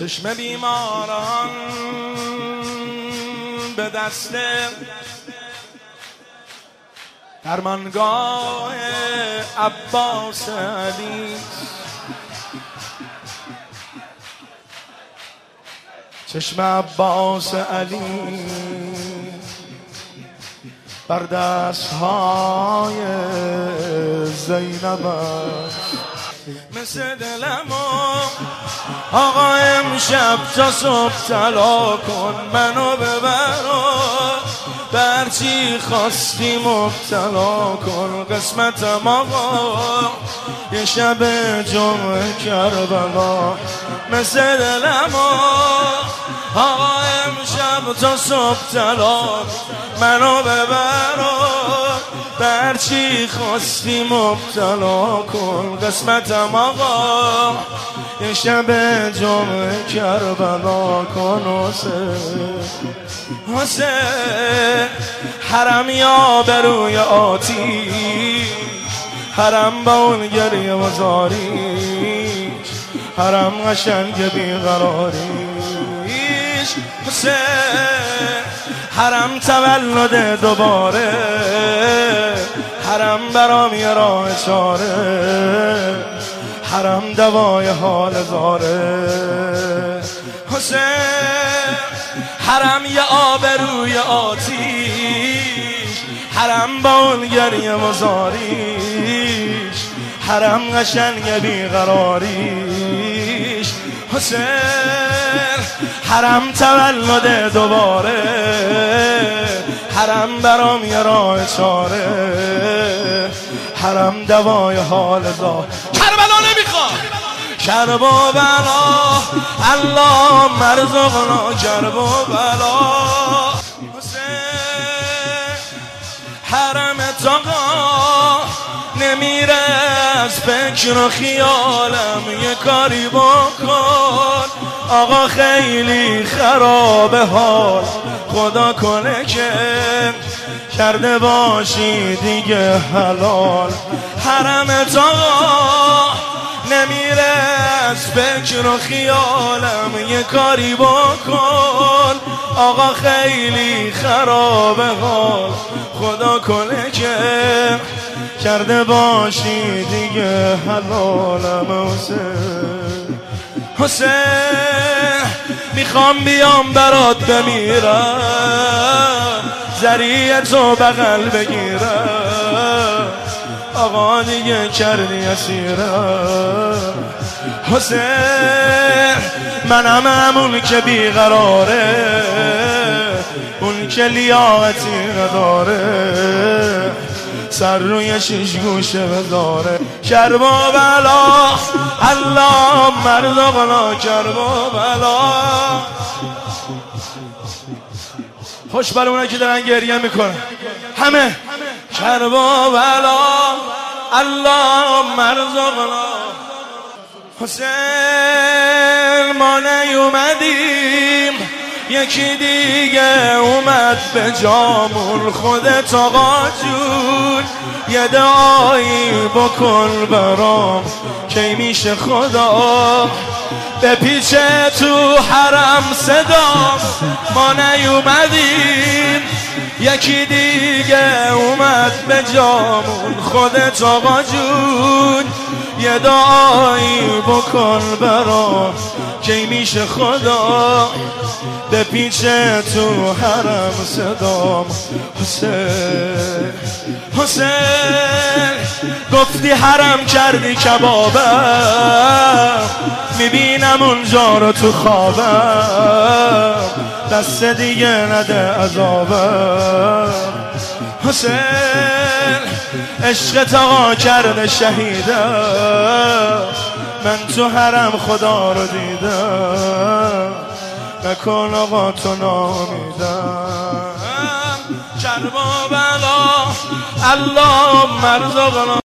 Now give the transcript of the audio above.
چشم بیماران به دست درمانگاه عباس علی. چشم عباس علی بر دست های زینب مثل دلم آقا امشب تا صبح طلا کن منو ببر برچی خواستی مبتلا کن قسمتم آقا؟ یه شب جمعه کربلا مثل دلم آقا امشب تا صبح طلا منو ببر بر چی خواستی مبتلا کن؟ قسمتم آقا یه شب جمعه کربلا کن حسین. حرم یا بروی آتی حرم با اون گریه و زاریش حرم قشنگ بیقراریش حسین. حرم تولد دوباره. حرم برام یه راه چاره. حرم دوای حال زاره. حسین حرم یه آبروی آتیش. حرم با اون گریه مزاریش. حرم قشنگ بیقراریش حسین حرم تولد دوباره حرم برام یه راه چاره حرم دوای حال زا. کربلا نمی‌خواد. کرب و بلا الله مرزقنا کرب و بلا حرم تاقا نمیره. از فکر و خیالم یه کاری بکن. آقا خیلی خرابه حال خدا کنه که کرده باشی دیگه حلال. حرم تا نمیره از فکر و خیالم یه کاری بکن. آقا خیلی خرابه حال خدا کنه که کرده باشی دیگه حلالم حسین. حسین می‌خوام بیام برات بمیرم. زریع تو بغل بگیرم. آقا دیگه کردی اسیرم. حسین منم همون که بیقراره. اون که لیاقتی نداره. سر روی شیش گوشه بذاره کرب و بلا الله مرزقنا کرب و بلا خوش بر اونایی که دارن گریه می‌کنن. همه. کرب و بلا. الله مرزقنا حسین ما نیومدیم. یکی دیگه اومد به جامون خودت آقا جون. یه دعایی بکن برام کی میشه خدا؟ به پیچه تو حرم صدا ما نیومدیم. یکی دیگه اومد به جامون خودت آقا جون. یه دعایی بکن برام. کی میشه خدا؟ به پیچ تو حرم صدام. حسین حسین گفتی حرم کردی کبابم. می‌بینم اونجا رو تو خوابم. دست دیگه نده عذابم. حسین عشق تا کرده شهیدم. من تو حرم خدا رو دیدم. نکن آقا تو نامیدم. و بلا. الله مرزقنا